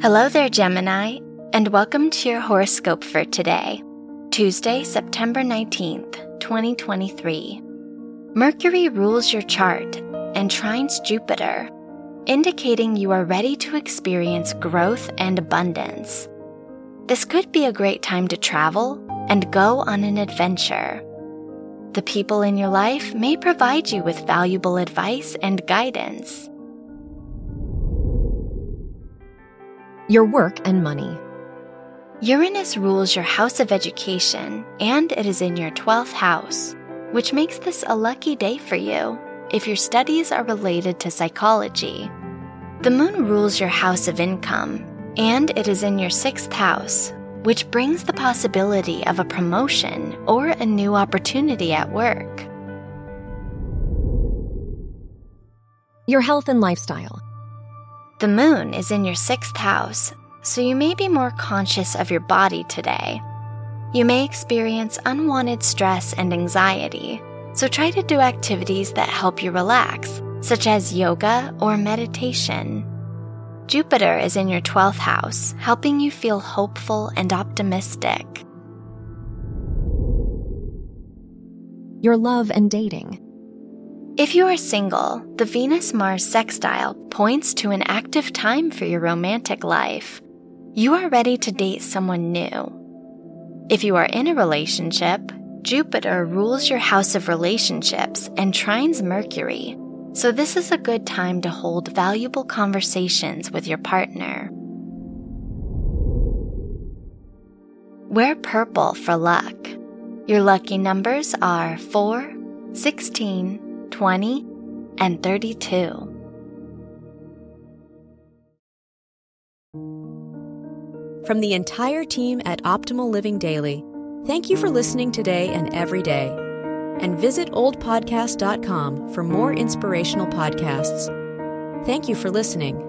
Hello there, Gemini, and welcome to your horoscope for today, Tuesday, September 19th, 2023. Mercury rules your chart and trines Jupiter, indicating you are ready to experience growth and abundance. This could be a great time to travel and go on an adventure. The people in your life may provide you with valuable advice and guidance. Your work and money. Uranus rules your house of education, and it is in your 12th house, which makes this a lucky day for you if your studies are related to psychology. The moon rules your house of income, and it is in your 6th house, which brings the possibility of a promotion or a new opportunity at work. Your health and lifestyle. The moon is in your sixth house, so you may be more conscious of your body today. You may experience unwanted stress and anxiety, so try to do activities that help you relax, such as yoga or meditation. Jupiter is in your 12th house, helping you feel hopeful and optimistic. Your love and dating. If you are single, the Venus Mars sextile points to an active time for your romantic life. You are ready to date someone new. If you are in a relationship, Jupiter rules your house of relationships and trines Mercury, so this is a good time to hold valuable conversations with your partner. Wear purple for luck. Your lucky numbers are 4, 16, 20, and 32. From the entire team at Optimal Living Daily, thank you for listening today and every day and visit oldpodcast.com for more inspirational podcasts. Thank you for listening.